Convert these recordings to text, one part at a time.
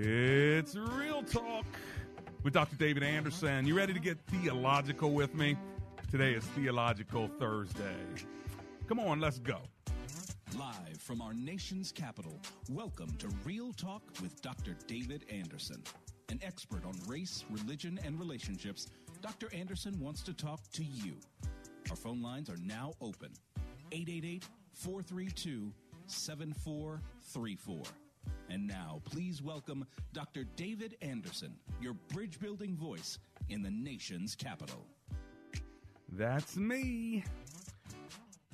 It's Real Talk with Dr. David Anderson. You ready to get theological with me? Today is Theological Thursday. Come on, let's go. Live from our nation's capital, welcome to Real Talk with Dr. David Anderson. An expert on race, religion, and relationships, Dr. Anderson wants to talk to you. Our phone lines are now open 888 432 7434. And now, please welcome Dr. David Anderson, your bridge building voice in the nation's capital. That's me.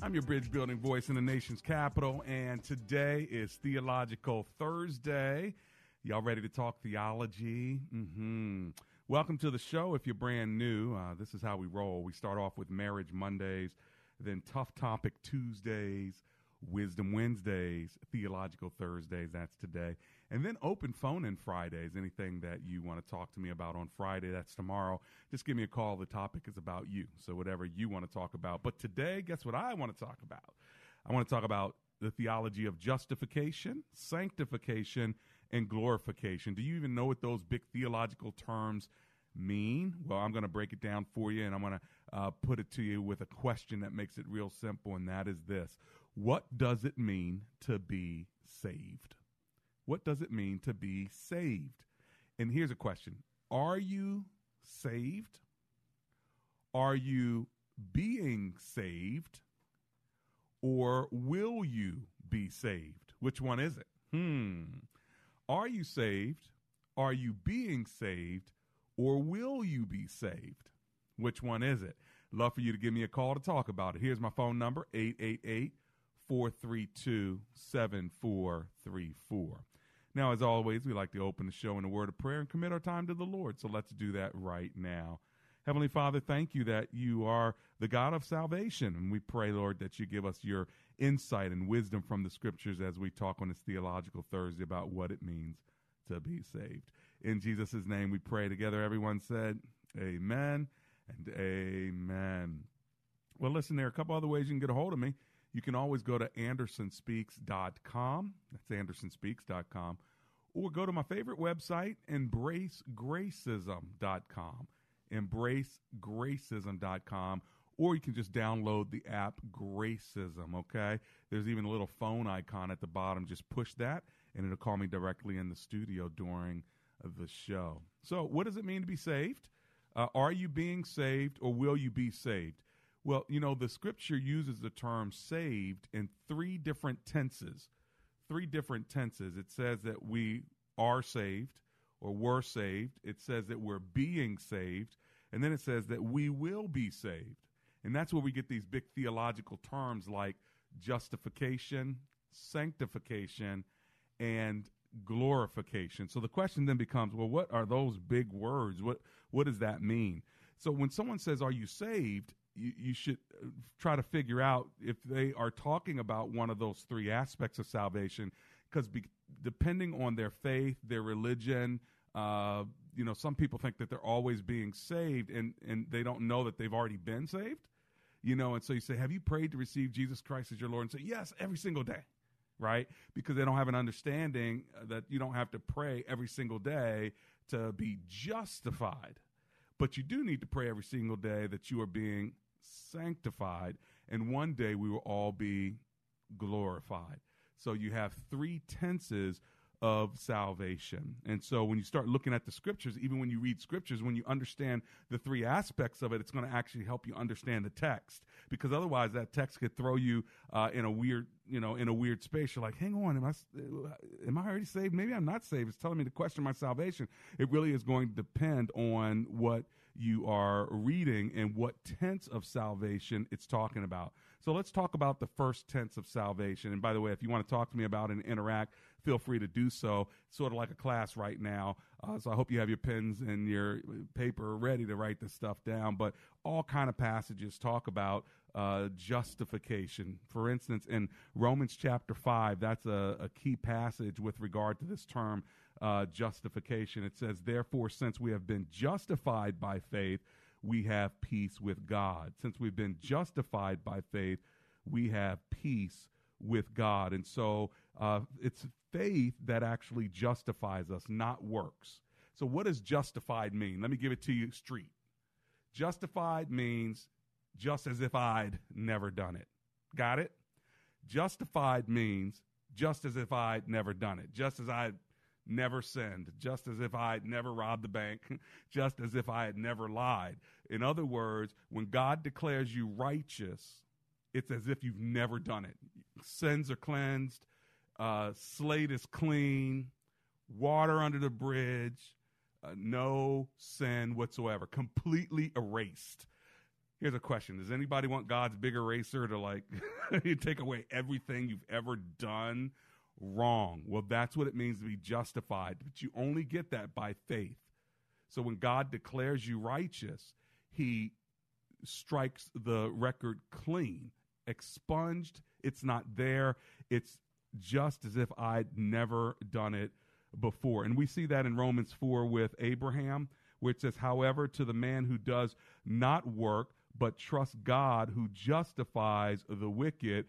I'm your bridge building voice in the nation's capital, and today is Theological Thursday. Y'all ready to talk theology? Mm-hmm. Welcome to the show. If you're brand new, uh, this is how we roll. We start off with Marriage Mondays, then Tough Topic Tuesdays, Wisdom Wednesdays, Theological Thursdays, that's today. And then open phone in Fridays. Anything that you want to talk to me about on Friday, that's tomorrow. Just give me a call. The topic is about you. So whatever you want to talk about. But today, guess what I want to talk about? I want to talk about the theology of justification, sanctification, and glorification. Do you even know what those big theological terms mean? Well, I'm going to break it down for you, and I'm going to uh, put it to you with a question that makes it real simple, and that is this What does it mean to be saved? What does it mean to be saved? And here's a question Are you saved? Are you being saved? Or will you be saved? Which one is it? Hmm. Are you saved? Are you being saved? Or will you be saved? Which one is it? Love for you to give me a call to talk about it. Here's my phone number 888 432 7434. Now, as always, we like to open the show in a word of prayer and commit our time to the Lord. So let's do that right now. Heavenly Father, thank you that you are the God of salvation. And we pray, Lord, that you give us your insight and wisdom from the scriptures as we talk on this Theological Thursday about what it means to be saved. In Jesus' name we pray together. Everyone said, Amen and Amen. Well, listen, there are a couple other ways you can get a hold of me. You can always go to andersonspeaks.com. That's andersonspeaks.com. Or go to my favorite website, embracegracism.com. Embracegracism.com. Or you can just download the app Gracism, okay? There's even a little phone icon at the bottom. Just push that, and it'll call me directly in the studio during the show. So, what does it mean to be saved? Uh, are you being saved, or will you be saved? Well, you know, the scripture uses the term saved in three different tenses. Three different tenses. It says that we are saved or were saved. It says that we're being saved. And then it says that we will be saved. And that's where we get these big theological terms like justification, sanctification, and glorification. So the question then becomes, well, what are those big words? What what does that mean? So when someone says, "Are you saved?" You, you should uh, try to figure out if they are talking about one of those three aspects of salvation, because be, depending on their faith, their religion, uh, you know, some people think that they're always being saved, and and they don't know that they've already been saved. You know, and so you say, "Have you prayed to receive Jesus Christ as your Lord?" And say, "Yes, every single day." Right? Because they don't have an understanding that you don't have to pray every single day to be justified. But you do need to pray every single day that you are being sanctified, and one day we will all be glorified. So you have three tenses of salvation. And so when you start looking at the scriptures, even when you read scriptures, when you understand the three aspects of it, it's going to actually help you understand the text. Because otherwise, that text could throw you uh, in a weird, you know, in a weird space. You're like, hang on, am I, am I already saved? Maybe I'm not saved. It's telling me to question my salvation. It really is going to depend on what you are reading and what tense of salvation it's talking about. So let's talk about the first tense of salvation. And by the way, if you want to talk to me about and interact, feel free to do so. It's sort of like a class right now. Uh, so I hope you have your pens and your paper ready to write this stuff down. But all kind of passages talk about uh, justification. For instance, in Romans chapter 5, that's a, a key passage with regard to this term uh, justification. It says, Therefore, since we have been justified by faith, we have peace with God. Since we've been justified by faith, we have peace with God. And so uh, it's faith that actually justifies us, not works. So, what does justified mean? Let me give it to you street. Justified means just as if I'd never done it. Got it? Justified means just as if I'd never done it, just as I'd never sinned, just as if I had never robbed the bank, just as if I had never lied. In other words, when God declares you righteous, it's as if you've never done it. Sins are cleansed, uh, slate is clean, water under the bridge, uh, no sin whatsoever, completely erased. Here's a question Does anybody want God's big eraser to like take away everything you've ever done? Wrong. Well, that's what it means to be justified, but you only get that by faith. So when God declares you righteous, he strikes the record clean, expunged. It's not there. It's just as if I'd never done it before. And we see that in Romans 4 with Abraham, it says, However, to the man who does not work, but trusts God who justifies the wicked,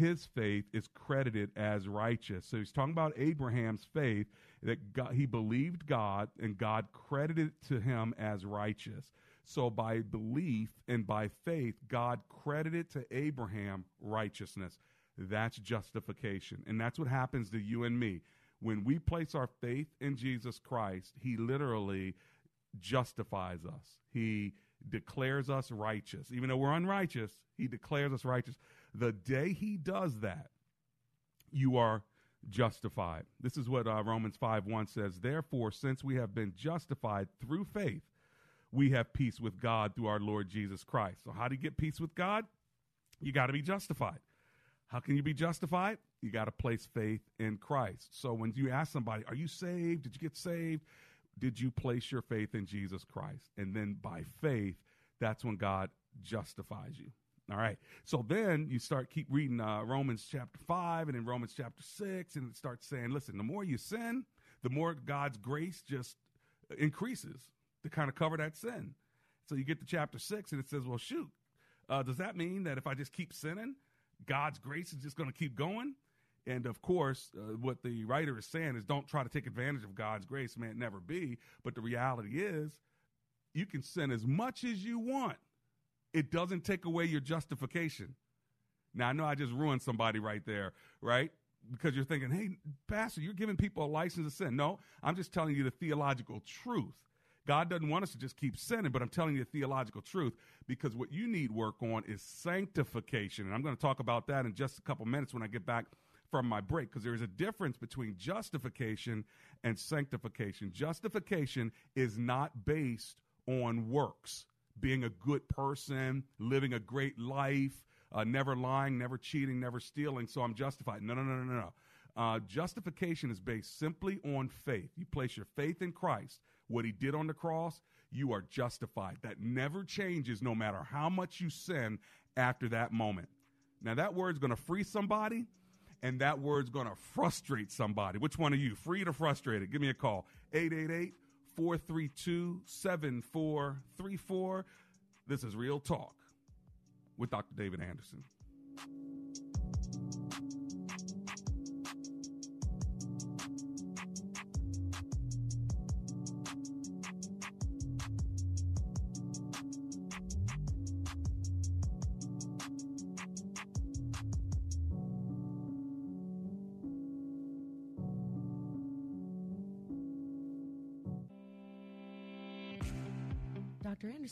his faith is credited as righteous. So he's talking about Abraham's faith that God, he believed God and God credited to him as righteous. So by belief and by faith, God credited to Abraham righteousness. That's justification. And that's what happens to you and me. When we place our faith in Jesus Christ, he literally justifies us. He declares us righteous. Even though we're unrighteous, he declares us righteous. The day he does that, you are justified. This is what uh, Romans 5 1 says. Therefore, since we have been justified through faith, we have peace with God through our Lord Jesus Christ. So, how do you get peace with God? You got to be justified. How can you be justified? You got to place faith in Christ. So, when you ask somebody, Are you saved? Did you get saved? Did you place your faith in Jesus Christ? And then by faith, that's when God justifies you. All right. So then you start keep reading uh, Romans chapter 5 and then Romans chapter 6 and it starts saying, listen, the more you sin, the more God's grace just increases to kind of cover that sin. So you get to chapter 6 and it says, well, shoot, uh, does that mean that if I just keep sinning, God's grace is just going to keep going? And of course, uh, what the writer is saying is don't try to take advantage of God's grace, may it never be. But the reality is, you can sin as much as you want it doesn't take away your justification. Now, I know I just ruined somebody right there, right? Because you're thinking, hey, Pastor, you're giving people a license to sin. No, I'm just telling you the theological truth. God doesn't want us to just keep sinning, but I'm telling you the theological truth because what you need work on is sanctification. And I'm going to talk about that in just a couple minutes when I get back from my break because there's a difference between justification and sanctification. Justification is not based on works being a good person, living a great life, uh, never lying, never cheating, never stealing, so I'm justified. No, no, no, no, no. Uh, justification is based simply on faith. You place your faith in Christ, what he did on the cross, you are justified. That never changes no matter how much you sin after that moment. Now, that word's going to free somebody, and that word's going to frustrate somebody. Which one are you, free or frustrated? Give me a call. 888 432 7434. This is Real Talk with Dr. David Anderson.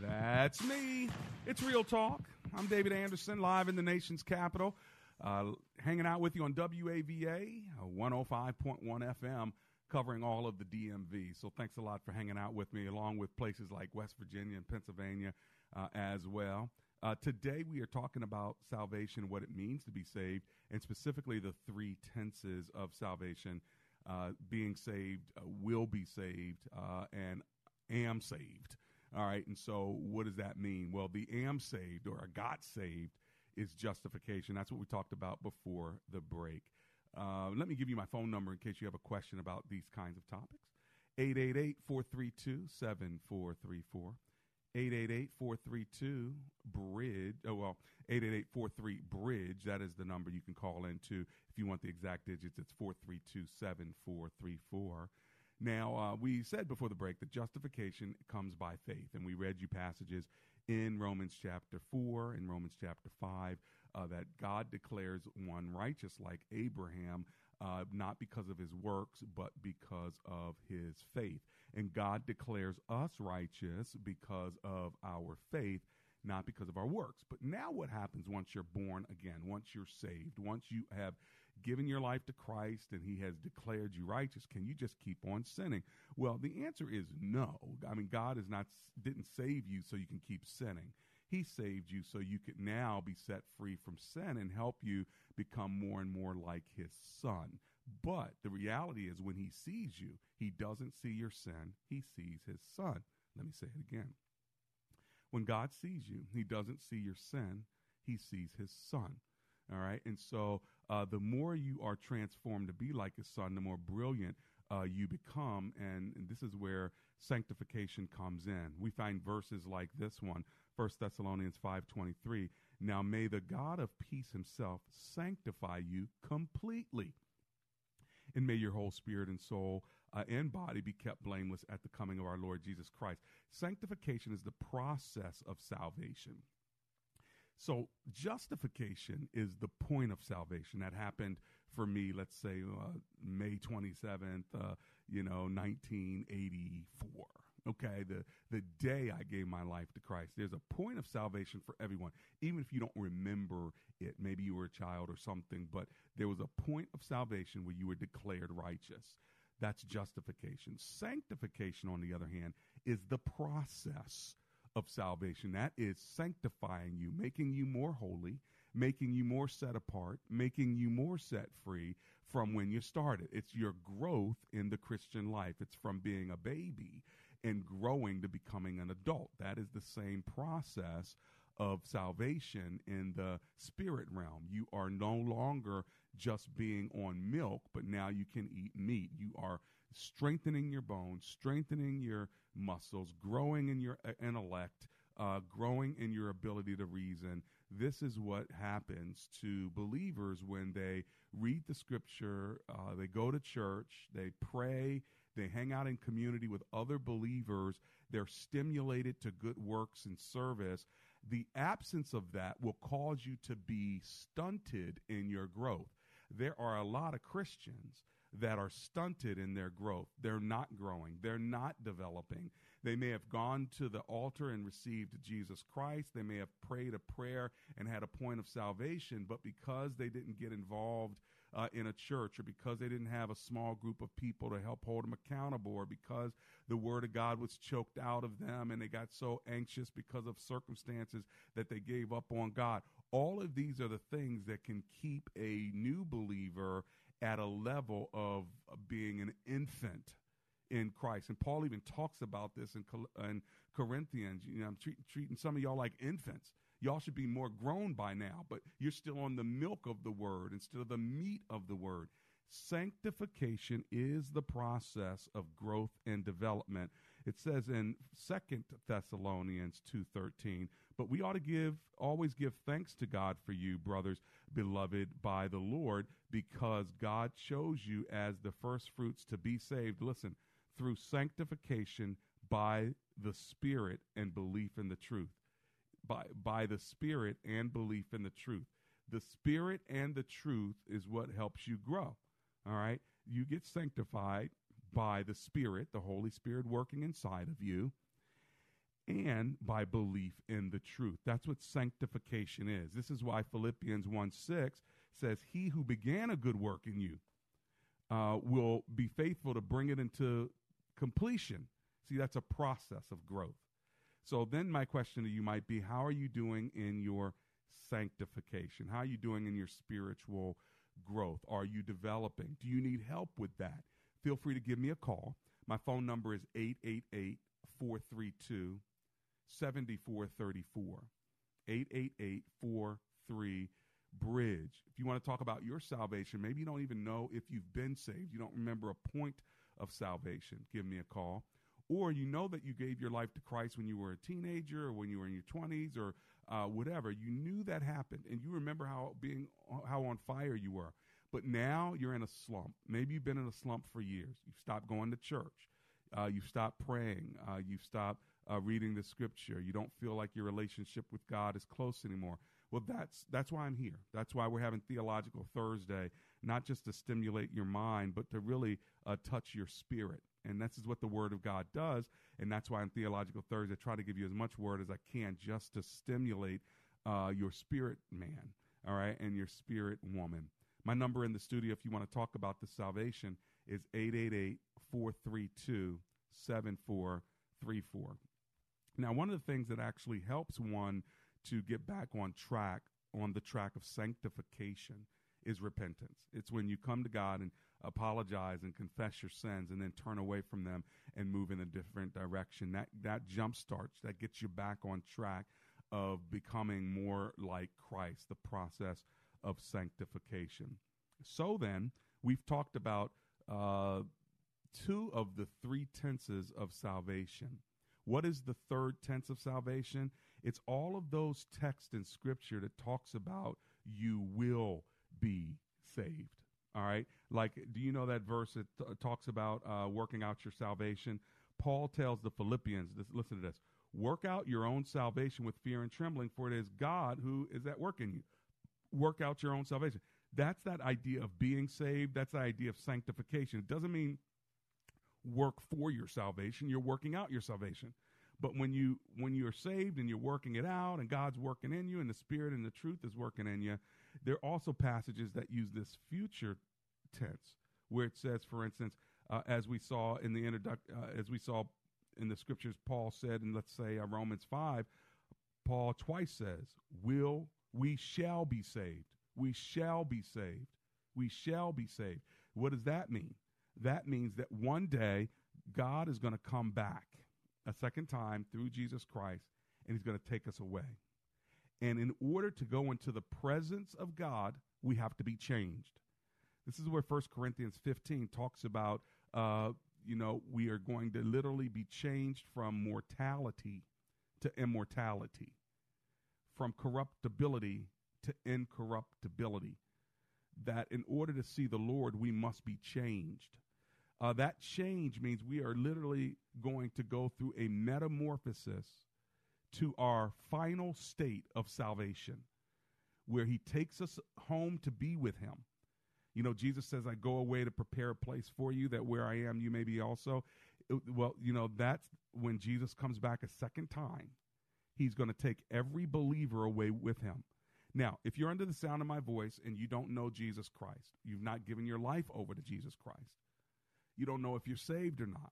That's me. It's Real Talk. I'm David Anderson, live in the nation's capital, uh, hanging out with you on WAVA, uh, 105.1 FM, covering all of the DMV. So thanks a lot for hanging out with me, along with places like West Virginia and Pennsylvania uh, as well. Uh, today we are talking about salvation, what it means to be saved, and specifically the three tenses of salvation: uh, being saved, uh, will be saved, and am saved. All right, and so what does that mean? Well, the am saved or I got saved is justification. That's what we talked about before the break. Uh, let me give you my phone number in case you have a question about these kinds of topics. 888 432 7434. 888-432 bridge oh well 888-43 bridge that is the number you can call into if you want the exact digits it's 432-7434 now uh, we said before the break that justification comes by faith and we read you passages in romans chapter 4 in romans chapter 5 uh, that god declares one righteous like abraham uh, not because of his works, but because of his faith. And God declares us righteous because of our faith, not because of our works. But now, what happens once you're born again, once you're saved, once you have given your life to Christ and he has declared you righteous, can you just keep on sinning? Well, the answer is no. I mean, God is not didn't save you so you can keep sinning. He saved you so you could now be set free from sin and help you become more and more like his son. But the reality is, when he sees you, he doesn't see your sin, he sees his son. Let me say it again. When God sees you, he doesn't see your sin, he sees his son. All right. And so uh, the more you are transformed to be like his son, the more brilliant uh, you become. And, and, this is where sanctification comes in. We find verses like this one, 1 Thessalonians 5.23. Now may the God of peace himself sanctify you completely. And may your whole spirit and soul uh, and body be kept blameless at the coming of our Lord Jesus Christ. Sanctification is the process of salvation. So, justification is the point of salvation. That happened for me, let's say, uh, May 27th, uh, you know, 1984. Okay, the, the day I gave my life to Christ. There's a point of salvation for everyone, even if you don't remember it. Maybe you were a child or something, but there was a point of salvation where you were declared righteous. That's justification. Sanctification, on the other hand, is the process of salvation. That is sanctifying you, making you more holy, making you more set apart, making you more set free from when you started. It's your growth in the Christian life. It's from being a baby and growing to becoming an adult. That is the same process of salvation in the spirit realm. You are no longer just being on milk, but now you can eat meat. You are strengthening your bones, strengthening your muscles, growing in your uh, intellect, uh, growing in your ability to reason. This is what happens to believers when they read the scripture, uh, they go to church, they pray, they hang out in community with other believers, they're stimulated to good works and service. The absence of that will cause you to be stunted in your growth. There are a lot of Christians that are stunted in their growth. They're not growing, they're not developing. They may have gone to the altar and received Jesus Christ. They may have prayed a prayer and had a point of salvation, but because they didn't get involved uh, in a church, or because they didn't have a small group of people to help hold them accountable, or because the Word of God was choked out of them and they got so anxious because of circumstances that they gave up on God. All of these are the things that can keep a new believer at a level of being an infant in Christ. And Paul even talks about this in, in Corinthians. You know, I'm treat, treating some of y'all like infants. Y'all should be more grown by now, but you're still on the milk of the word instead of the meat of the word. Sanctification is the process of growth and development. It says in Second Thessalonians 2:13, but we ought to give always give thanks to God for you, brothers, beloved by the Lord, because God chose you as the first fruits to be saved. Listen, through sanctification by the Spirit and belief in the truth. By, by the Spirit and belief in the truth. The Spirit and the truth is what helps you grow. All right? You get sanctified by the Spirit, the Holy Spirit working inside of you, and by belief in the truth. That's what sanctification is. This is why Philippians 1 6 says, He who began a good work in you uh, will be faithful to bring it into completion. See, that's a process of growth. So then my question to you might be how are you doing in your sanctification? How are you doing in your spiritual growth? Are you developing? Do you need help with that? Feel free to give me a call. My phone number is 888 432 7434. 888 43 Bridge. If you want to talk about your salvation, maybe you don't even know if you've been saved, you don't remember a point of salvation, give me a call. Or you know that you gave your life to Christ when you were a teenager or when you were in your 20s or uh, whatever. You knew that happened and you remember how being how on fire you were. But now you're in a slump. Maybe you've been in a slump for years. You've stopped going to church. Uh, you've stopped praying. Uh, you've stopped uh, reading the scripture. You don't feel like your relationship with God is close anymore. Well, that's that's why I'm here. That's why we're having Theological Thursday, not just to stimulate your mind, but to really uh, touch your spirit. And this is what the Word of God does. And that's why on Theological Thursday, I try to give you as much word as I can just to stimulate uh, your spirit man, all right, and your spirit woman. My number in the studio, if you want to talk about the salvation, is 888 432 7434. Now, one of the things that actually helps one to get back on track, on the track of sanctification, is repentance. It's when you come to God and apologize and confess your sins and then turn away from them and move in a different direction. That that jump starts, that gets you back on track of becoming more like Christ, the process of sanctification. So then, we've talked about uh, two of the three tenses of salvation. What is the third tense of salvation? It's all of those texts in Scripture that talks about you will be saved. All right. Like, do you know that verse that t- talks about uh, working out your salvation? Paul tells the Philippians, this, listen to this work out your own salvation with fear and trembling, for it is God who is at work in you. Work out your own salvation. That's that idea of being saved. That's the idea of sanctification. It doesn't mean work for your salvation. You're working out your salvation. But when you when you're saved and you're working it out and God's working in you and the spirit and the truth is working in you, there are also passages that use this future tense where it says for instance uh, as we saw in the introduc- uh, as we saw in the scriptures Paul said in let's say uh, Romans 5 Paul twice says will we shall be saved we shall be saved we shall be saved what does that mean that means that one day God is going to come back a second time through Jesus Christ, and he's going to take us away. And in order to go into the presence of God, we have to be changed. This is where 1 Corinthians 15 talks about, uh, you know, we are going to literally be changed from mortality to immortality, from corruptibility to incorruptibility. That in order to see the Lord, we must be changed. Uh, that change means we are literally going to go through a metamorphosis to our final state of salvation, where He takes us home to be with Him. You know, Jesus says, I go away to prepare a place for you, that where I am, you may be also. Well, you know, that's when Jesus comes back a second time. He's going to take every believer away with him. Now, if you're under the sound of my voice and you don't know Jesus Christ, you've not given your life over to Jesus Christ, you don't know if you're saved or not.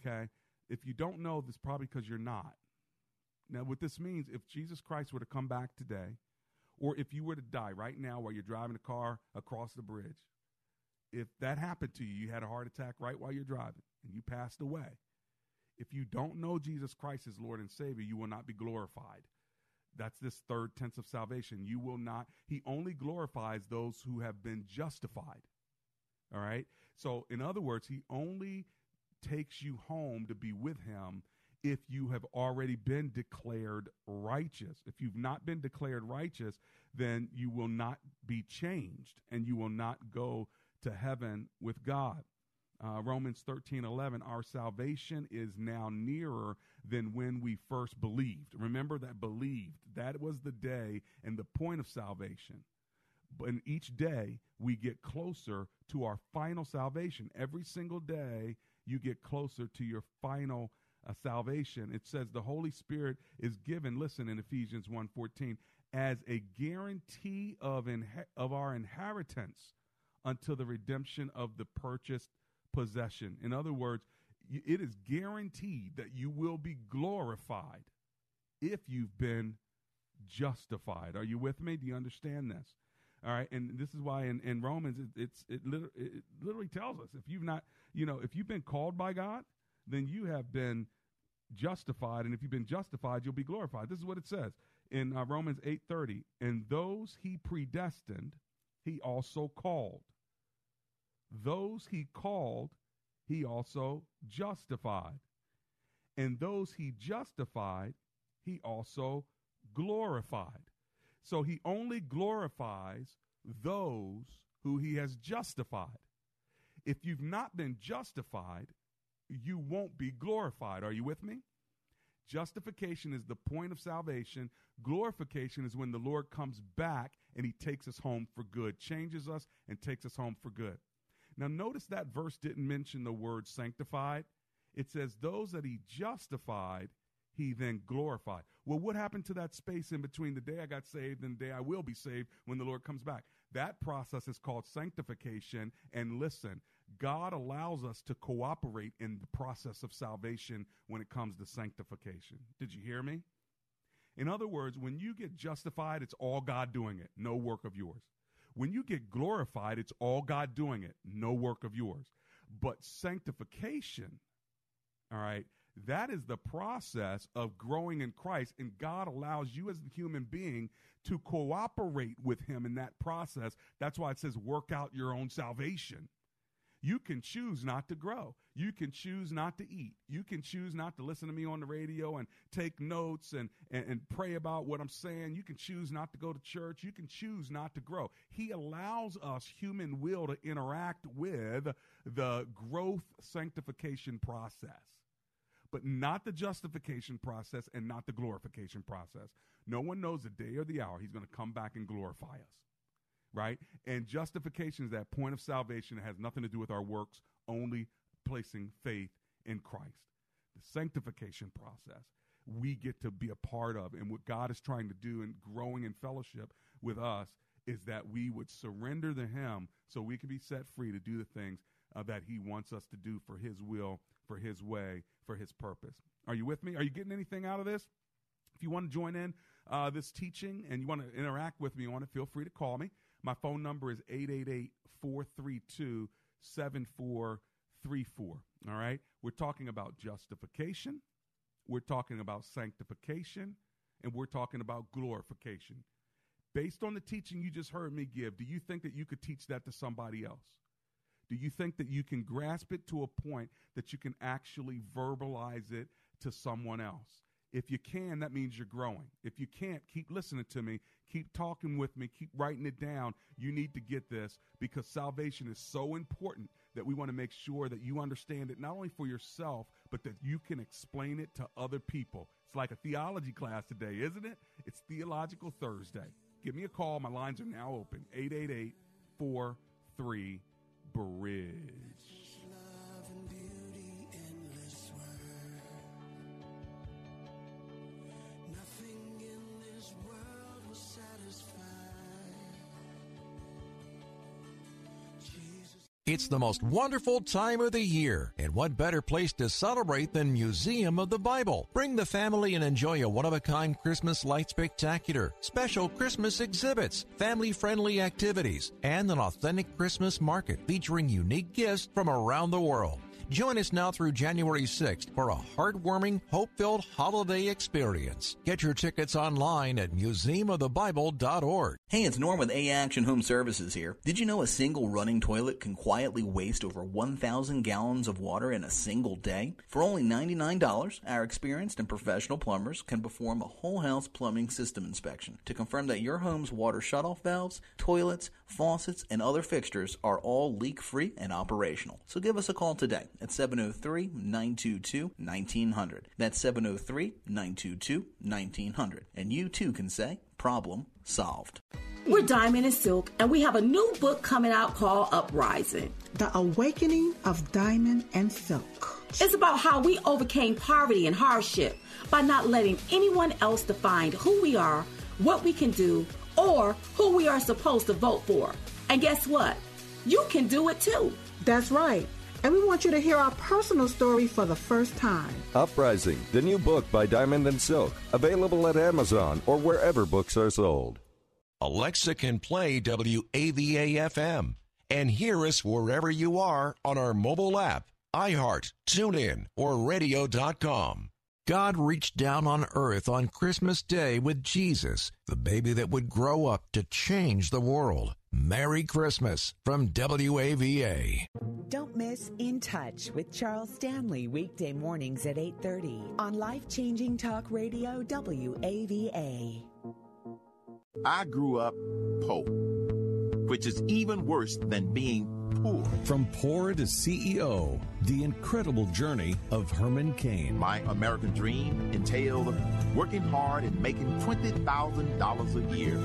Okay? If you don't know, that's probably because you're not. Now, what this means, if Jesus Christ were to come back today, or if you were to die right now while you're driving a car across the bridge, if that happened to you, you had a heart attack right while you're driving and you passed away. If you don't know Jesus Christ as Lord and Savior, you will not be glorified. That's this third tense of salvation. You will not, He only glorifies those who have been justified. All right? So, in other words, He only takes you home to be with Him if you have already been declared righteous. If you've not been declared righteous, then you will not be changed and you will not go to heaven with God. Uh, Romans 13 11, our salvation is now nearer than when we first believed. Remember that believed. That was the day and the point of salvation. In each day, we get closer to our final salvation. Every single day, you get closer to your final uh, salvation. It says the Holy Spirit is given, listen in Ephesians 1:14, as a guarantee of inhe- of our inheritance until the redemption of the purchased possession. In other words, it is guaranteed that you will be glorified if you've been justified. Are you with me? Do you understand this? All right, and this is why in, in Romans it, it's it, it literally tells us if you've not you know if you've been called by God, then you have been justified, and if you've been justified, you'll be glorified. This is what it says in uh, Romans eight thirty. And those he predestined, he also called. Those he called, he also justified. And those he justified, he also glorified. So he only glorifies those who he has justified. If you've not been justified, you won't be glorified. Are you with me? Justification is the point of salvation. Glorification is when the Lord comes back and he takes us home for good, changes us and takes us home for good. Now, notice that verse didn't mention the word sanctified. It says, Those that he justified, he then glorified. Well, what happened to that space in between the day I got saved and the day I will be saved when the Lord comes back? That process is called sanctification. And listen, God allows us to cooperate in the process of salvation when it comes to sanctification. Did you hear me? In other words, when you get justified, it's all God doing it, no work of yours. When you get glorified, it's all God doing it, no work of yours. But sanctification, all right, that is the process of growing in Christ, and God allows you as a human being to cooperate with Him in that process. That's why it says, work out your own salvation. You can choose not to grow. You can choose not to eat. You can choose not to listen to me on the radio and take notes and, and, and, pray about what I'm saying. You can choose not to go to church. You can choose not to grow. He allows us human will to interact with the growth sanctification process but not the justification process and not the glorification process. No one knows the day or the hour he's going to come back and glorify us. Right? And justification is that point of salvation that has nothing to do with our works, only placing faith in Christ. The sanctification process we get to be a part of. And what God is trying to do in growing in fellowship with us is that we would surrender to Him so we can be set free to do the things uh, that He wants us to do for His will, for His way, for His purpose. Are you with me? Are you getting anything out of this? If you want to join in uh, this teaching and you want to interact with me on it, feel free to call me. My phone number is 888 432 7434. All right? We're talking about justification, we're talking about sanctification, and we're talking about glorification. Based on the teaching you just heard me give, do you think that you could teach that to somebody else? Do you think that you can grasp it to a point that you can actually verbalize it to someone else? If you can, that means you're growing. If you can't, keep listening to me, keep talking with me, keep writing it down. You need to get this because salvation is so important that we want to make sure that you understand it not only for yourself, but that you can explain it to other people. It's like a theology class today, isn't it? It's Theological Thursday. Give me a call. My lines are now open 888 43 Bridge. It's the most wonderful time of the year, and what better place to celebrate than Museum of the Bible? Bring the family and enjoy a one of a kind Christmas light spectacular, special Christmas exhibits, family friendly activities, and an authentic Christmas market featuring unique gifts from around the world. Join us now through January 6th for a heartwarming, hope filled holiday experience. Get your tickets online at museumofthebible.org. Hey, it's Norm with A Action Home Services here. Did you know a single running toilet can quietly waste over 1,000 gallons of water in a single day? For only $99, our experienced and professional plumbers can perform a whole house plumbing system inspection to confirm that your home's water shutoff valves, toilets, faucets, and other fixtures are all leak free and operational. So give us a call today at 703 922 1900. That's 703 922 1900. And you too can say, problem solved. We're Diamond and Silk, and we have a new book coming out called Uprising. The Awakening of Diamond and Silk. It's about how we overcame poverty and hardship by not letting anyone else define who we are, what we can do, or who we are supposed to vote for. And guess what? You can do it too. That's right. And we want you to hear our personal story for the first time. Uprising, the new book by Diamond and Silk, available at Amazon or wherever books are sold. Alexa can play WAVA FM and hear us wherever you are on our mobile app, iHeart, TuneIn, or radio.com. God reached down on earth on Christmas Day with Jesus, the baby that would grow up to change the world. Merry Christmas from WAVA. Don't miss In Touch with Charles Stanley weekday mornings at 8:30 on life-changing talk radio WAVA. I grew up poor, which is even worse than being poor. From poor to CEO, the incredible journey of Herman Cain. My American dream entailed working hard and making $20,000 a year.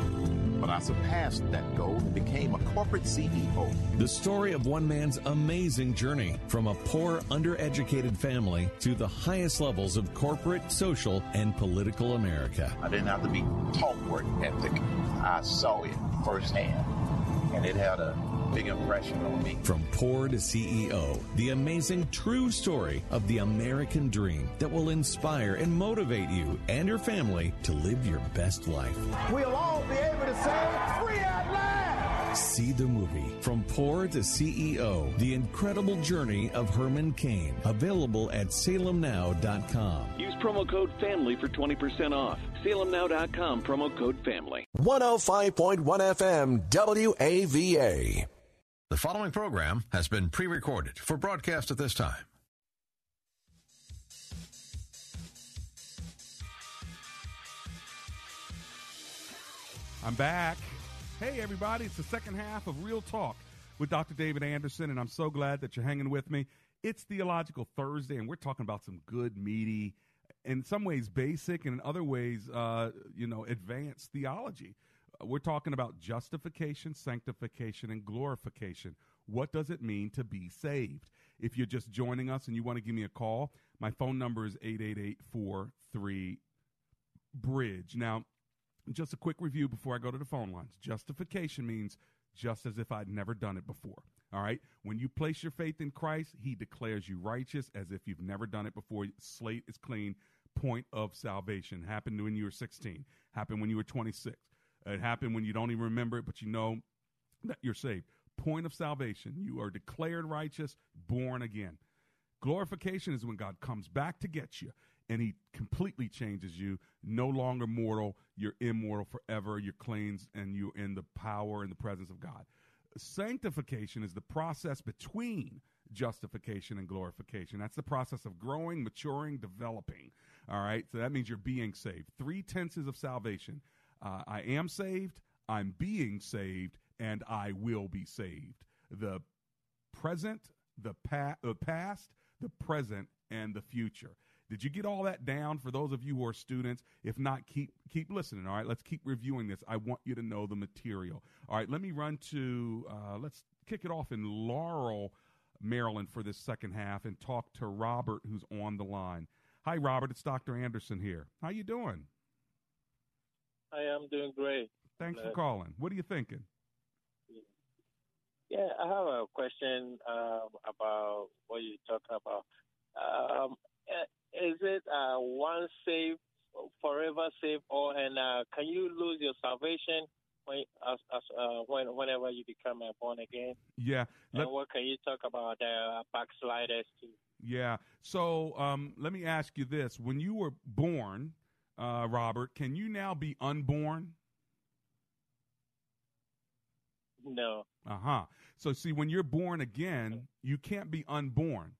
But I surpassed that goal and became a corporate CEO. The story of one man's amazing journey from a poor, undereducated family to the highest levels of corporate, social, and political America. I didn't have to be taught work ethic. I saw it firsthand, and it had a big impression on me. From poor to CEO, the amazing true story of the American dream that will inspire and motivate you and your family to live your best life. We'll all be able to say, free at last! See the movie From Poor to CEO The Incredible Journey of Herman Cain. Available at salemnow.com. Use promo code FAMILY for 20% off. salemnow.com, promo code FAMILY. 105.1 FM WAVA. The following program has been pre recorded for broadcast at this time. I'm back. Hey, everybody, it's the second half of Real Talk with Dr. David Anderson, and I'm so glad that you're hanging with me. It's Theological Thursday, and we're talking about some good, meaty, in some ways basic, and in other ways, uh, you know, advanced theology. We're talking about justification, sanctification, and glorification. What does it mean to be saved? If you're just joining us and you want to give me a call, my phone number is 888 43 Bridge. Now, just a quick review before I go to the phone lines. Justification means just as if I'd never done it before. All right? When you place your faith in Christ, He declares you righteous as if you've never done it before. Slate is clean. Point of salvation. Happened when you were 16, happened when you were 26. It happened when you don't even remember it, but you know that you're saved. Point of salvation. You are declared righteous, born again. Glorification is when God comes back to get you and he completely changes you. No longer mortal, you're immortal forever. You're cleansed and you're in the power and the presence of God. Sanctification is the process between justification and glorification. That's the process of growing, maturing, developing. All right, so that means you're being saved. Three tenses of salvation. Uh, I am saved, I'm being saved, and I will be saved. The present, the pa- the past, the present, and the future. Did you get all that down for those of you who are students? If not, keep keep listening. All right, let's keep reviewing this. I want you to know the material. All right, let me run to uh, let's kick it off in Laurel, Maryland for this second half and talk to Robert who's on the line. Hi, Robert. It's Dr. Anderson here. How you doing? I am doing great. Thanks for calling. What are you thinking? Yeah, I have a question um, about what you're talking about. Um, is it uh, one saved, forever saved, or and uh, can you lose your salvation when, as, as, uh, when whenever you become uh, born again? Yeah. Let- and what can you talk about the backsliders too? Yeah. So um, let me ask you this: When you were born, uh, Robert, can you now be unborn? No. Uh huh. So see, when you're born again, you can't be unborn.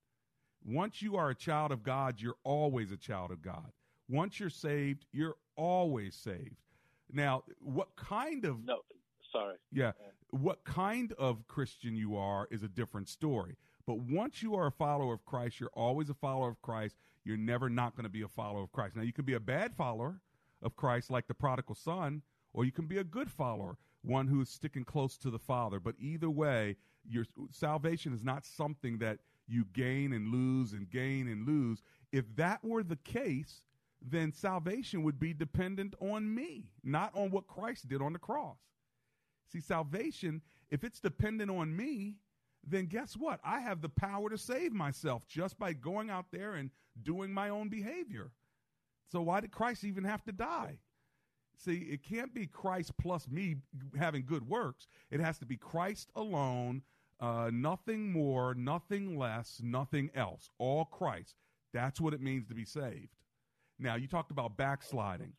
Once you are a child of God, you're always a child of God. Once you're saved, you're always saved. Now, what kind of no? Sorry. Yeah. What kind of Christian you are is a different story. But once you are a follower of Christ, you're always a follower of Christ. You're never not going to be a follower of Christ. Now, you can be a bad follower of Christ, like the prodigal son, or you can be a good follower, one who is sticking close to the Father. But either way, your salvation is not something that you gain and lose and gain and lose. If that were the case, then salvation would be dependent on me, not on what Christ did on the cross. See, salvation, if it's dependent on me, then guess what? I have the power to save myself just by going out there and doing my own behavior. So why did Christ even have to die? See, it can't be Christ plus me having good works. It has to be Christ alone, uh, nothing more, nothing less, nothing else. All Christ. That's what it means to be saved. Now, you talked about backsliding.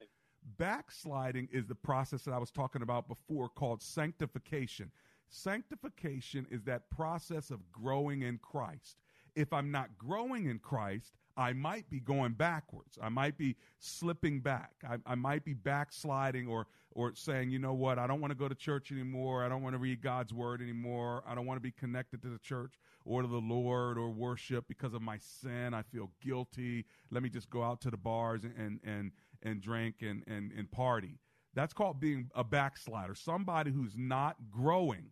Backsliding is the process that I was talking about before called sanctification. Sanctification is that process of growing in Christ. If I'm not growing in Christ, I might be going backwards. I might be slipping back. I, I might be backsliding or, or saying, you know what, I don't want to go to church anymore. I don't want to read God's word anymore. I don't want to be connected to the church or to the Lord or worship because of my sin. I feel guilty. Let me just go out to the bars and, and, and, drink and, and, and party. That's called being a backslider. Somebody who's not growing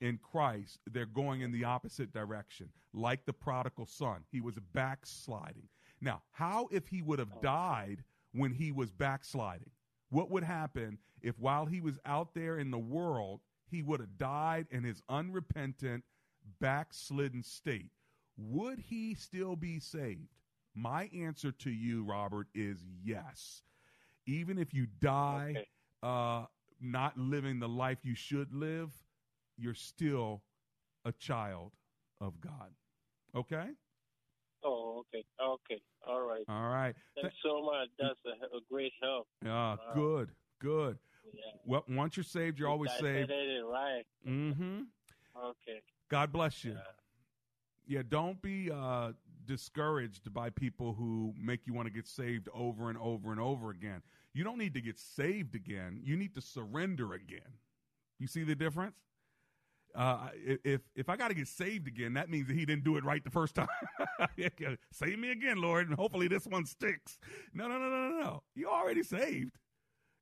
in Christ, they're going in the opposite direction, like the prodigal son. He was backsliding. Now, how if he would have died when he was backsliding? What would happen if while he was out there in the world, he would have died in his unrepentant, backslidden state? Would he still be saved? My answer to you, Robert, is yes. Even if you die uh, not living the life you should live, you're still a child of God. Okay? Oh, okay, okay, all right. All right. Thanks so much. That's a, a great help. Ah, Wow. good, good. Yeah. Well, once you're saved, you're always I saved. right. Mm-hmm. Okay. God bless you. Yeah, don't be uh, discouraged by people who make you want to get saved over and over and over again. You don't need to get saved again. You need to surrender again. You see the difference? Uh, if if I got to get saved again, that means that he didn't do it right the first time. Save me again, Lord, and hopefully this one sticks. No, no, no, no, no, no. You're already saved.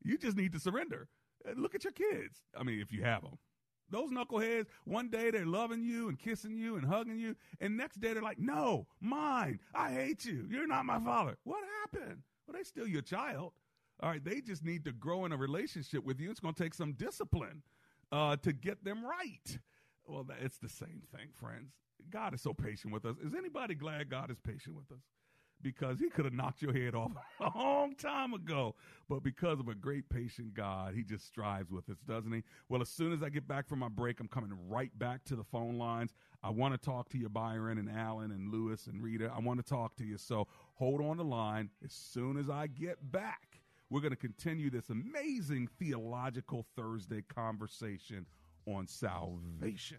You just need to surrender. Uh, Look at your kids. I mean, if you have them. Those knuckleheads, one day they're loving you and kissing you and hugging you, and next day they're like, no, mine. I hate you. You're not my father. What happened? Well, they still your child. All right, they just need to grow in a relationship with you. It's going to take some discipline uh, to get them right. Well, it's the same thing, friends. God is so patient with us. Is anybody glad God is patient with us? Because he could have knocked your head off a long time ago. But because of a great patient God, he just strives with us, doesn't he? Well, as soon as I get back from my break, I'm coming right back to the phone lines. I want to talk to you, Byron and Alan and Lewis and Rita. I want to talk to you. So hold on the line. As soon as I get back, we're going to continue this amazing theological Thursday conversation on salvation.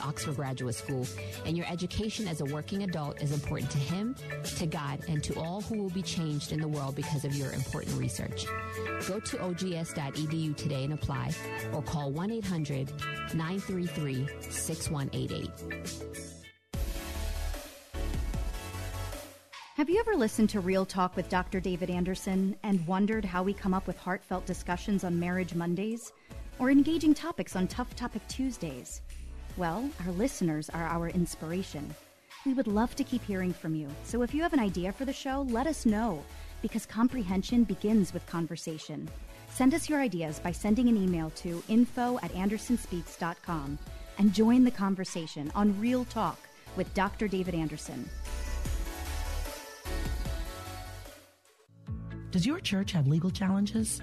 Oxford Graduate School, and your education as a working adult is important to him, to God, and to all who will be changed in the world because of your important research. Go to ogs.edu today and apply, or call 1 800 933 6188. Have you ever listened to Real Talk with Dr. David Anderson and wondered how we come up with heartfelt discussions on Marriage Mondays or engaging topics on Tough Topic Tuesdays? Well, our listeners are our inspiration. We would love to keep hearing from you, so if you have an idea for the show, let us know because comprehension begins with conversation. Send us your ideas by sending an email to info at andersonspeaks.com and join the conversation on Real Talk with Dr. David Anderson. Does your church have legal challenges?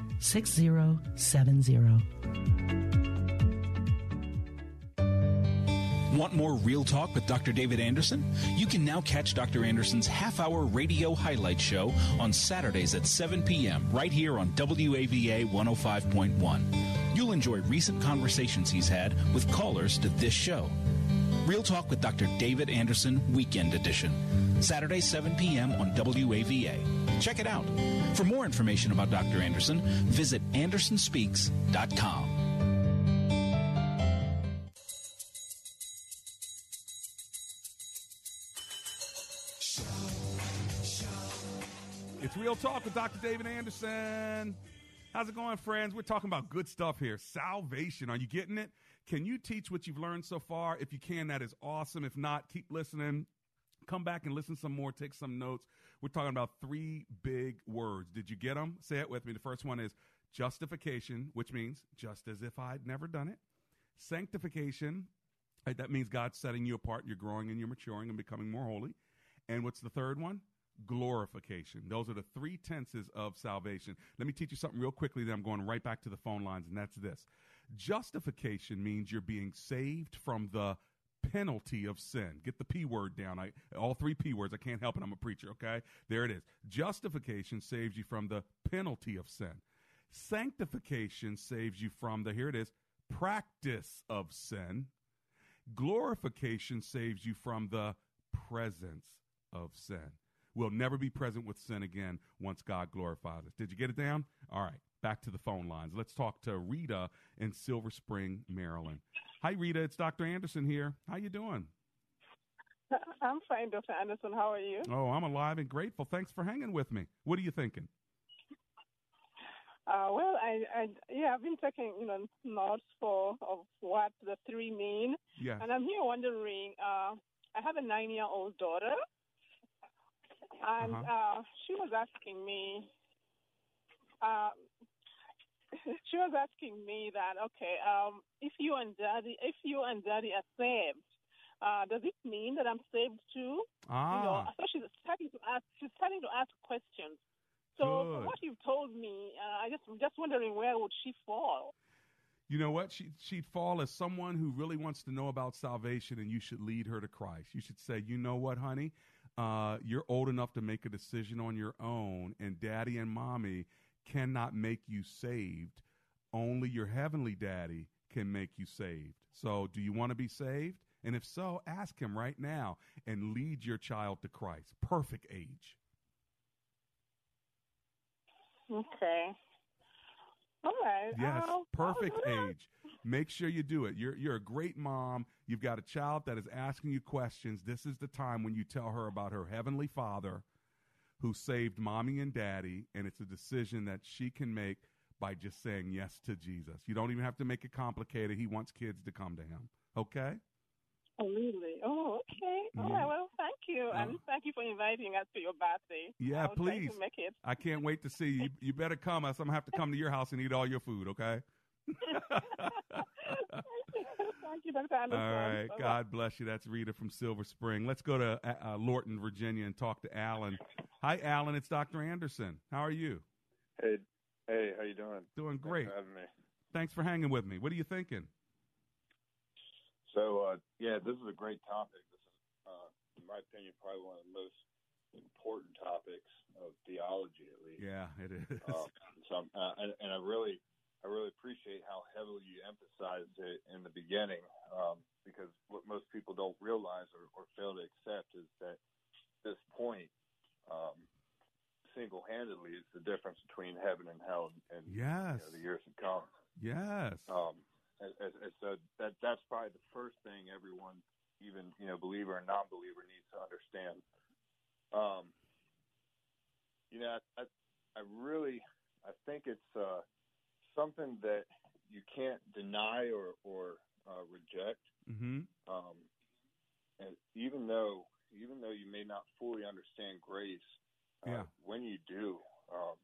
6070. Want more real talk with Dr. David Anderson? You can now catch Dr. Anderson's half hour radio highlight show on Saturdays at 7 p.m. right here on WAVA 105.1. You'll enjoy recent conversations he's had with callers to this show. Real Talk with Dr. David Anderson Weekend Edition. Saturday, 7 p.m. on WAVA. Check it out. For more information about Dr. Anderson, visit andersonspeaks.com. It's Real Talk with Dr. David Anderson. How's it going, friends? We're talking about good stuff here. Salvation. Are you getting it? Can you teach what you've learned so far? If you can, that is awesome. If not, keep listening. Come back and listen some more, take some notes. We're talking about three big words. Did you get them? Say it with me. The first one is justification, which means just as if I'd never done it. Sanctification, right, that means God's setting you apart. You're growing and you're maturing and becoming more holy. And what's the third one? Glorification. Those are the three tenses of salvation. Let me teach you something real quickly, then I'm going right back to the phone lines, and that's this. Justification means you're being saved from the penalty of sin. Get the P word down. I, all three P words. I can't help it. I'm a preacher, okay? There it is. Justification saves you from the penalty of sin. Sanctification saves you from the, here it is, practice of sin. Glorification saves you from the presence of sin. We'll never be present with sin again once God glorifies us. Did you get it down? All right, back to the phone lines. Let's talk to Rita in Silver Spring, Maryland. Hi, Rita. It's Dr. Anderson here. How you doing? I'm fine, Dr. Anderson. How are you? Oh, I'm alive and grateful. Thanks for hanging with me. What are you thinking? Uh, well, I, I, yeah, I've been taking, you know, notes for of what the three mean. Yeah. And I'm here wondering. Uh, I have a nine-year-old daughter, and Uh-huh. uh, she was asking me. She was asking me that okay, um, if you and daddy, if you and daddy are saved, uh, does it mean that I'm saved too? You know, Ah. so she's starting to ask. She's starting to ask questions. So from what you've told me, uh, I just I'm just wondering where would she fall? You know what? She, she'd fall as someone who really wants to know about salvation, and you should lead her to Christ. You should say, you know what, honey? Uh, you're old enough to make a decision on your own, and daddy and mommy cannot make you saved. Only your heavenly daddy can make you saved. So, do you want to be saved? And if so, ask him right now and lead your child to Christ. Perfect age. Okay. All right. Yes, I'll- perfect I'll age. Make sure you do it. You're you're a great mom. You've got a child that is asking you questions. This is the time when you tell her about her heavenly Father who saved mommy and daddy and it's a decision that she can make by just saying yes to Jesus. You don't even have to make it complicated. He wants kids to come to him. Okay? Oh, really? Oh, okay. All Yeah. right. Mm-hmm. Well, thank you, uh-huh. and thank you for inviting us to your birthday. Yeah, please. make it. I can't wait to see you. You better come. I'm gonna have to come to your house and eat all your food. Okay. Thank you, Dr. Anderson. right. Bye-bye. God bless you. That's Rita from Silver Spring. Let's go to uh, uh, Lorton, Virginia, and talk to Alan. Hi, Alan. It's Dr. Anderson. How are you? Hey, hey, how you doing? Doing Thanks great. for having me. Thanks for hanging with me. What are you thinking? So, uh, yeah, this is a great topic. This is, uh, in my opinion, probably one of the most important topics of theology, at least. Yeah, it is. Um, so, I'm- uh, and, and I really appreciate how heavily you emphasized it in the beginning, um, because what most people don't realize or, or fail to accept is that this point, um, single-handedly, is the difference between heaven and hell, and you Yes. know, the years to come. Yes. Um, and, and, and so that that's probably the first thing everyone, even you know, believer and non-believer, needs to understand. Um, you know, I, I, I really, I think it's uh, something that you can't deny or or uh, reject. Mm-hmm. Um, and even though even though you may not fully understand grace, uh, Yeah. when you do, um,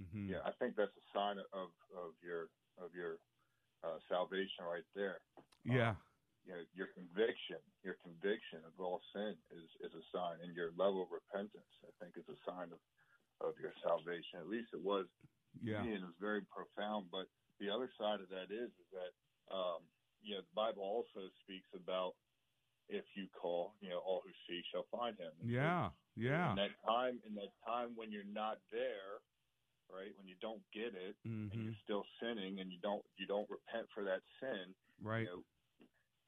Mm-hmm. yeah, I think that's a sign of of your of your uh, salvation right there. Yeah. You know, your conviction, your conviction of all sin is is a sign, and your level of repentance, I think, is a sign of of your salvation. At least it was. Yeah. me, and it's very profound. But the other side of that is is that um, you know the Bible also speaks about if you call, you know, all who seek shall find him. And so Yeah. Yeah. in that time, in that time when you're not there, right? When you don't get it, and Mhm. you're still sinning, and you don't you don't repent for that sin, Right. You know,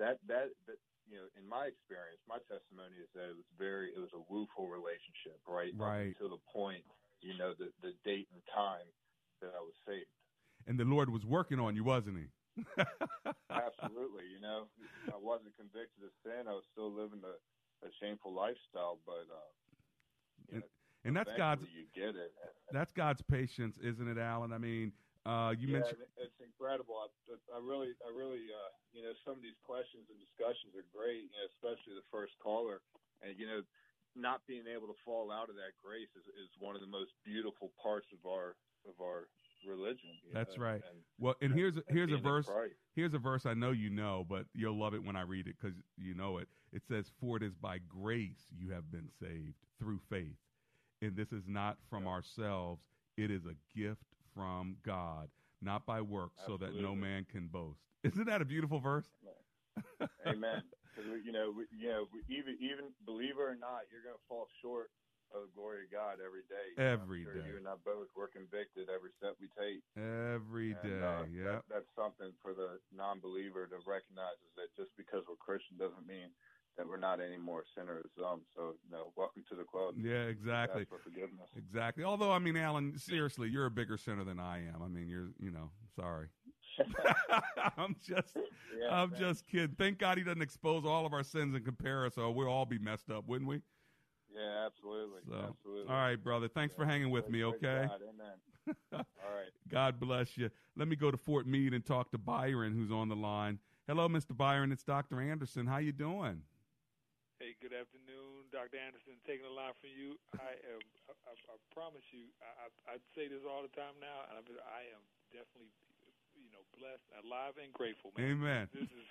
that that that you know, in my experience, my testimony is that it was very it was a woeful relationship, right? Right. to the point, you know, the the date and time that I was saved. And the Lord was working on you, wasn't he? Absolutely, you know, I wasn't convicted of sin. I was still living a, a shameful lifestyle, but uh, And, and that's God's you get it. that's God's patience, isn't it, Alan? I mean, uh, you yeah, mentioned it's incredible. I, I really, I really, uh, you know, some of these questions and discussions are great. You know, especially the first caller, and you know, not being able to fall out of that grace is, is one of the most beautiful parts of our of our religion. That's know, right. And, well, and here's a, and here's a verse. Here's a verse I know you know, but you'll love it when I read it because you know it. It says, "For it is by grace you have been saved through faith, and this is not from ourselves; it is a gift from God, not by works, so that no man can boast." Isn't that a beautiful verse? Amen. Because you know, we, you know, we, even even believer or not, you're going to fall short of the glory of God every day. Every sure day. You and I both we're convicted every step we take. Every And, day, uh, yeah. that- that's something for the non-believer to recognize is that just because we're Christian doesn't mean that we're not any more sinners. Um, so you know, welcome to the club. Yeah, exactly. For forgiveness. Exactly. Although, I mean, Alan, seriously, you're a bigger sinner than I am. I mean, you're, you know, sorry. I'm just, Yeah, I'm thanks. just kidding. Thank God he doesn't expose all of our sins and compare us, or we'll all be messed up, wouldn't we? Yeah, absolutely, So, absolutely. all right, brother. Thanks for hanging with me. Okay. God, Amen. all right. God bless you. Let me go to Fort Meade and talk to Byron, who's on the line. Hello, Mr. Byron. It's Dr. Anderson. How you doing? Hey, good afternoon, Dr. Anderson. Taking a line from you. I am. I, I, I promise you. I, I, I say this all the time now, and I, I am definitely, you know, blessed, alive, and grateful. Man. Amen. This is.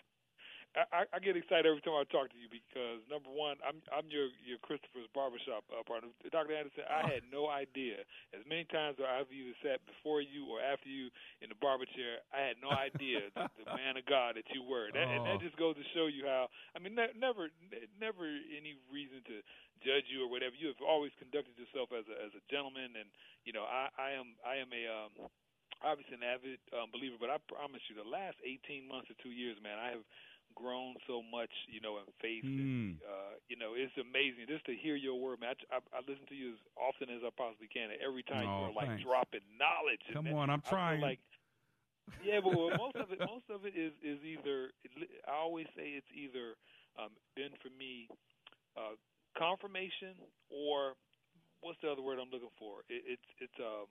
I, I- get excited every time I talk to you because number one, I'm I'm your your Christopher's barbershop uh, partner, Dr. Anderson. I had no idea. As many times as I've either sat before you or after you in the barber chair, I had no idea the, the man of God that you were. That, And Oh. that just goes to show you how. I mean, ne- never never any reason to judge you or whatever. You have always conducted yourself as a as a gentleman, and you know, I I am I am a um obviously an avid um, believer, but I promise you, the last 18 months or two years, man, I have grown so much, you know, in faith. Mm. And, uh, you know, it's amazing just to hear your word, man. I, I, I listen to you as often as I possibly can, and every time Oh, you are like thanks. dropping knowledge. Come and on, I'm trying. Like, yeah, but well, most of it, most of it is is either. I always say it's either um, been for me uh, confirmation or what's the other word I'm looking for? It, it's it's um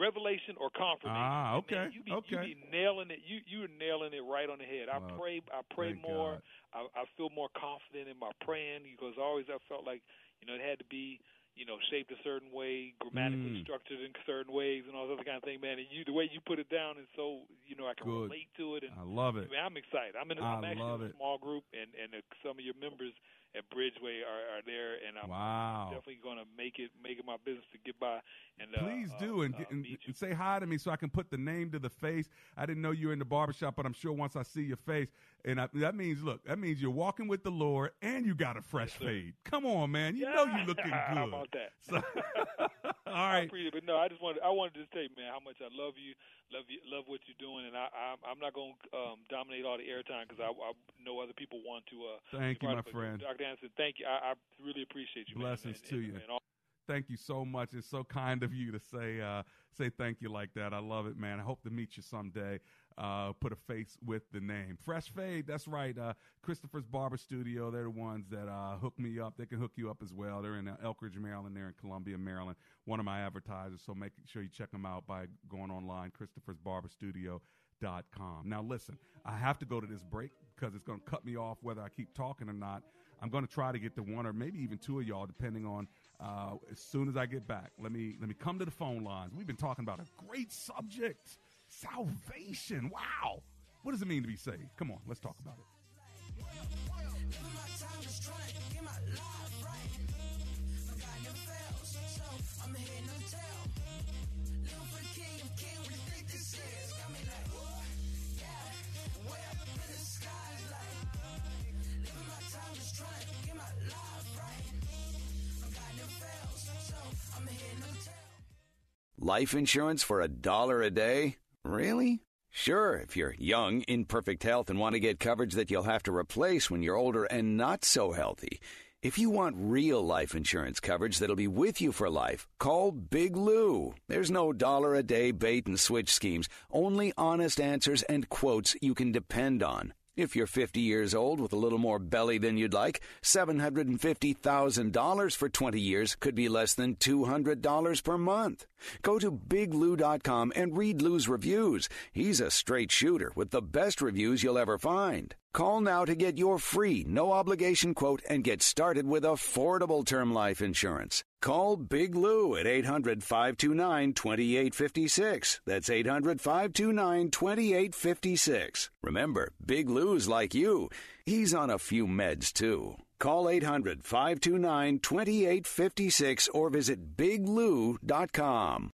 revelation or confirmation. Ah, And man, okay, you be, okay. You be nailing it. You you're nailing it right on the head. I Well, pray. I pray more. I, I feel more confident in my praying because always I felt like you know it had to be you know shaped a certain way, grammatically Mm. structured in certain ways, and all other kind of thing, man. And you the way you put it down is so you know I can Good. relate to it. And I love it. Man, I'm excited. I'm in. A, I I'm actually love in a it. small group, and and uh, some of your members at Bridgeway are, are there, and I'm Wow. definitely going to make it make it my business to get by. And uh, Please uh, do, and, uh, and, and say hi to me so I can put the name to the face. I didn't know you were in the barbershop, but I'm sure once I see your face, and I, that means, look, that means you're walking with the Lord, and you got a fresh fade. Come on, man, you know you're looking good. How about that? So, all I appreciate it, but no, I just wanted I wanted to say, man, how much I love you, love you, love what you're doing, and I, I'm I'm not going to um, dominate all the airtime because I, I know other people want to. Uh, Thank you, my friend. Dr. Anderson. Thank you. I, I really appreciate you. man, blessings and- to and- you. and all- Thank you so much. It's so kind of you to say uh, say thank you like that. I love it, man. I hope to meet you someday. Uh, put a face with the name. Fresh Fade, that's right. Uh, Christopher's Barber Studio, they're the ones that uh, hook me up. They can hook you up as well. They're in uh, Elkridge, Maryland. They're in Columbia, Maryland. One of my advertisers. So make sure you check them out by going online, christophersbarberstudio.com. Now, listen, I have to go to this break because it's going to cut me off whether I keep talking or not. I'm going to try to get to one or maybe even two of y'all, depending on uh, as soon as I get back. Let me let me come to the phone lines. We've been talking about a great subject, salvation. Wow, what does it mean to be saved? Come on, let's talk about it. Life insurance for a dollar a day? Really? Sure, if you're young, in perfect health, and want to get coverage that you'll have to replace when you're older and not so healthy. If you want real life insurance coverage that'll be with you for life, call Big Lou. There's no dollar a day bait and switch schemes, only honest answers and quotes you can depend on. If you're 50 years old with a little more belly than you'd like, $750,000 for 20 years could be less than $200 per month. Go to biglou.com and read Lou's reviews. He's a straight shooter with the best reviews you'll ever find. Call now to get your free, no obligation quote and get started with affordable term life insurance. Call Big Lou at 800 529 2856. That's 800 529 2856. Remember, Big Lou's like you. He's on a few meds too. Call 800 529 2856 or visit biglou.com.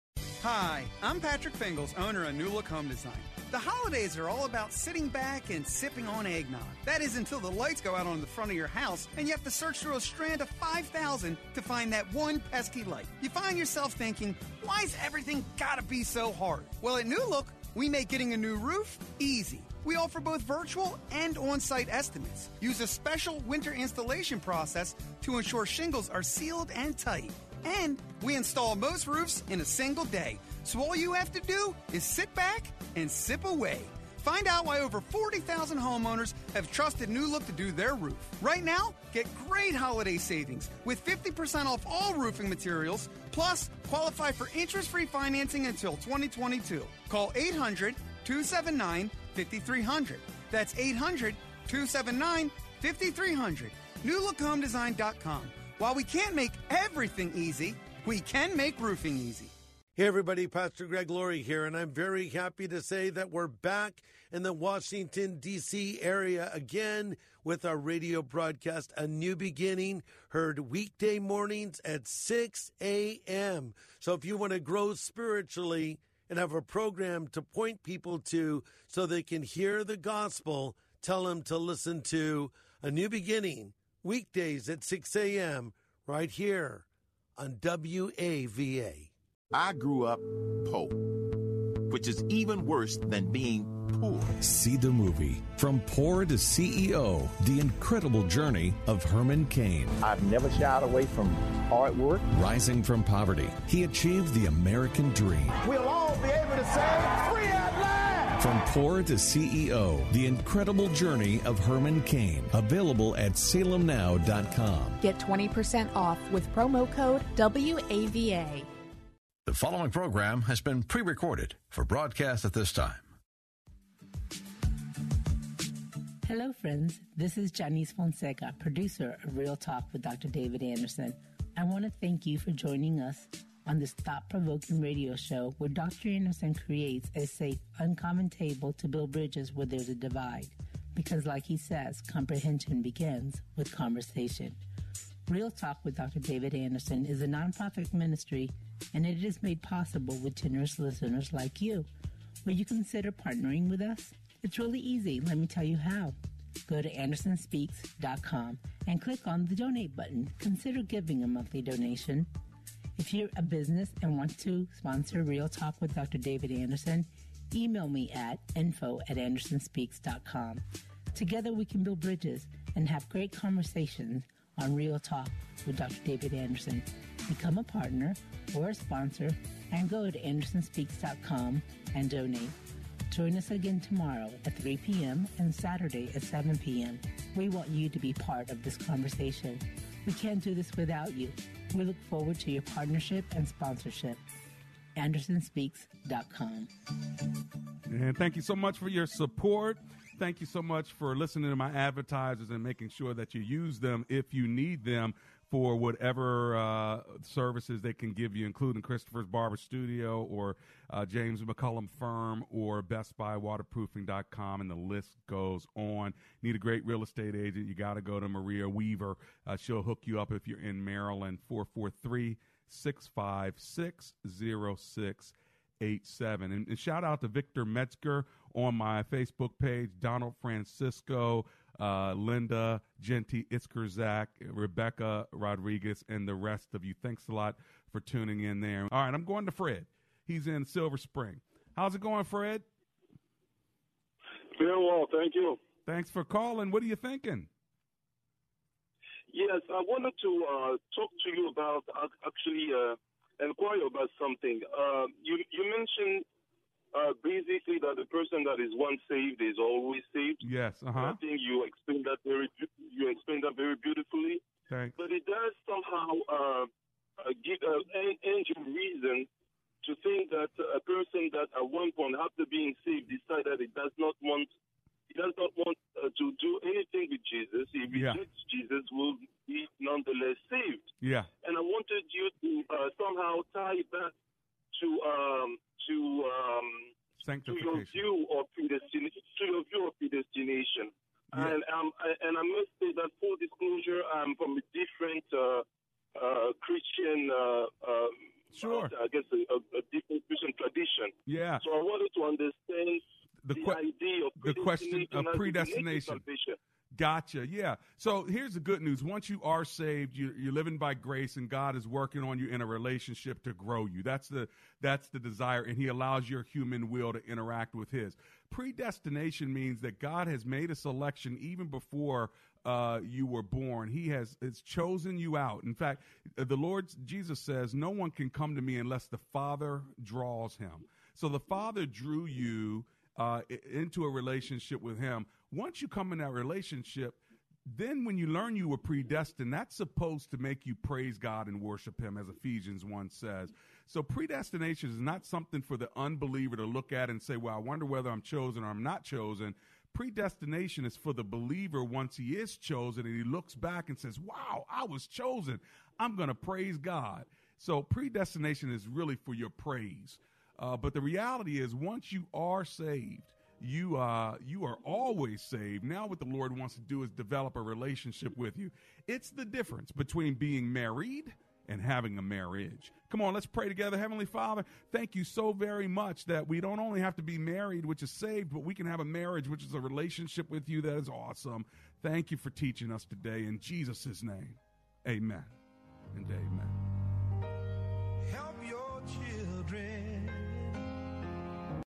Hi, I'm Patrick Fingles, owner of New Look Home Design. The holidays are all about sitting back and sipping on eggnog. That is until the lights go out on the front of your house and you have to search through a strand of 5,000 to find that one pesky light. You find yourself thinking, why's everything gotta be so hard? Well, at New Look, we make getting a new roof easy. We offer both virtual and on site estimates. Use a special winter installation process to ensure shingles are sealed and tight. And we install most roofs in a single day. So all you have to do is sit back and sip away. Find out why over 40,000 homeowners have trusted New Look to do their roof. Right now, get great holiday savings with 50% off all roofing materials, plus qualify for interest free financing until 2022. Call 800 279 5300. That's 800 279 5300. NewLookHomeDesign.com. While we can't make everything easy, we can make roofing easy. Hey, everybody, Pastor Greg Laurie here, and I'm very happy to say that we're back in the Washington, D.C. area again with our radio broadcast, A New Beginning, heard weekday mornings at 6 a.m. So if you want to grow spiritually and have a program to point people to so they can hear the gospel, tell them to listen to A New Beginning, weekdays at 6 a.m., right here on WAVA. I grew up poor. which is even worse than being poor. See the movie From Poor to CEO The Incredible Journey of Herman Cain. I've never shied away from hard work. Rising from poverty, he achieved the American dream. We'll all be able to say, Free at last! From Poor to CEO The Incredible Journey of Herman Cain. Available at salemnow.com. Get 20% off with promo code WAVA. The following program has been pre recorded for broadcast at this time. Hello, friends. This is Janice Fonseca, producer of Real Talk with Dr. David Anderson. I want to thank you for joining us on this thought provoking radio show where Dr. Anderson creates a safe, uncommon table to build bridges where there's a divide. Because, like he says, comprehension begins with conversation. Real Talk with Dr. David Anderson is a nonprofit ministry, and it is made possible with generous listeners like you. Will you consider partnering with us? It's really easy. Let me tell you how. Go to andersonspeaks.com and click on the donate button. Consider giving a monthly donation. If you're a business and want to sponsor Real Talk with Dr. David Anderson, email me at info at andersonspeaks.com. Together we can build bridges and have great conversations on Real Talk with Dr. David Anderson. Become a partner or a sponsor and go to andersonspeaks.com and donate. Join us again tomorrow at 3 p.m. and Saturday at 7 p.m. We want you to be part of this conversation. We can't do this without you. We look forward to your partnership and sponsorship. AndersonSpeaks.com. And thank you so much for your support. Thank you so much for listening to my advertisers and making sure that you use them if you need them for whatever uh, services they can give you, including Christopher's Barber Studio or uh, James McCullum Firm or Best Buy Waterproofing.com, and the list goes on. Need a great real estate agent? You got to go to Maria Weaver. Uh, she'll hook you up if you're in Maryland, 443 656 0687. And shout out to Victor Metzger on my Facebook page, Donald Francisco uh, Linda, Genti Iskerzak, Rebecca Rodriguez, and the rest of you. Thanks a lot for tuning in there. All right, I'm going to Fred. He's in Silver Spring. How's it going, Fred? Very well, thank you. Thanks for calling. What are you thinking? Yes, I wanted to uh, talk to you about uh, actually uh, inquire about something. Uh, you you mentioned uh, basically that the person that is once saved is always saved. Yes, uh-huh. I think you explained that very you explained that very beautifully. Thanks. But it does somehow uh, uh, give uh, engine reason to think that a person that at one point after being saved decided he does not want he does not want uh, to do anything with Jesus. He Yeah. rejects Jesus will be nonetheless saved. Yeah. And I wanted you to uh, somehow tie that to um, to um, to your view of predestination. To your view of predestination. And um, I, and I must say that full disclosure, I'm from a different uh, uh, Christian. Uh, uh, Sure. I guess a, a, a different Christian tradition. Yeah. So I wanted to understand The the, que- idea of the question of predestination. Gotcha. Yeah. So here's the good news. Once you are saved, you, you're living by grace, and God is working on you in a relationship to grow you. That's the that's the desire, and He allows your human will to interact with His. Predestination means that God has made a selection even before uh, you were born. He has, has chosen you out. In fact, the Lord Jesus says, "No one can come to me unless the Father draws him." So the Father drew you uh, into a relationship with Him. Once you come in that relationship, then when you learn you were predestined, that's supposed to make you praise God and worship Him, as Ephesians 1 says. So predestination is not something for the unbeliever to look at and say, well, I wonder whether I'm chosen or I'm not chosen. Predestination is for the believer once he is chosen and he looks back and says, wow, I was chosen. I'm going to praise God. So predestination is really for your praise. Uh, but the reality is, once you are saved, you uh, you are always saved. Now, what the Lord wants to do is develop a relationship with you. It's the difference between being married and having a marriage. Come on, let's pray together. Heavenly Father, thank you so very much that we don't only have to be married, which is saved, but we can have a marriage, which is a relationship with you that is awesome. Thank you for teaching us today in Jesus' name. Amen and amen.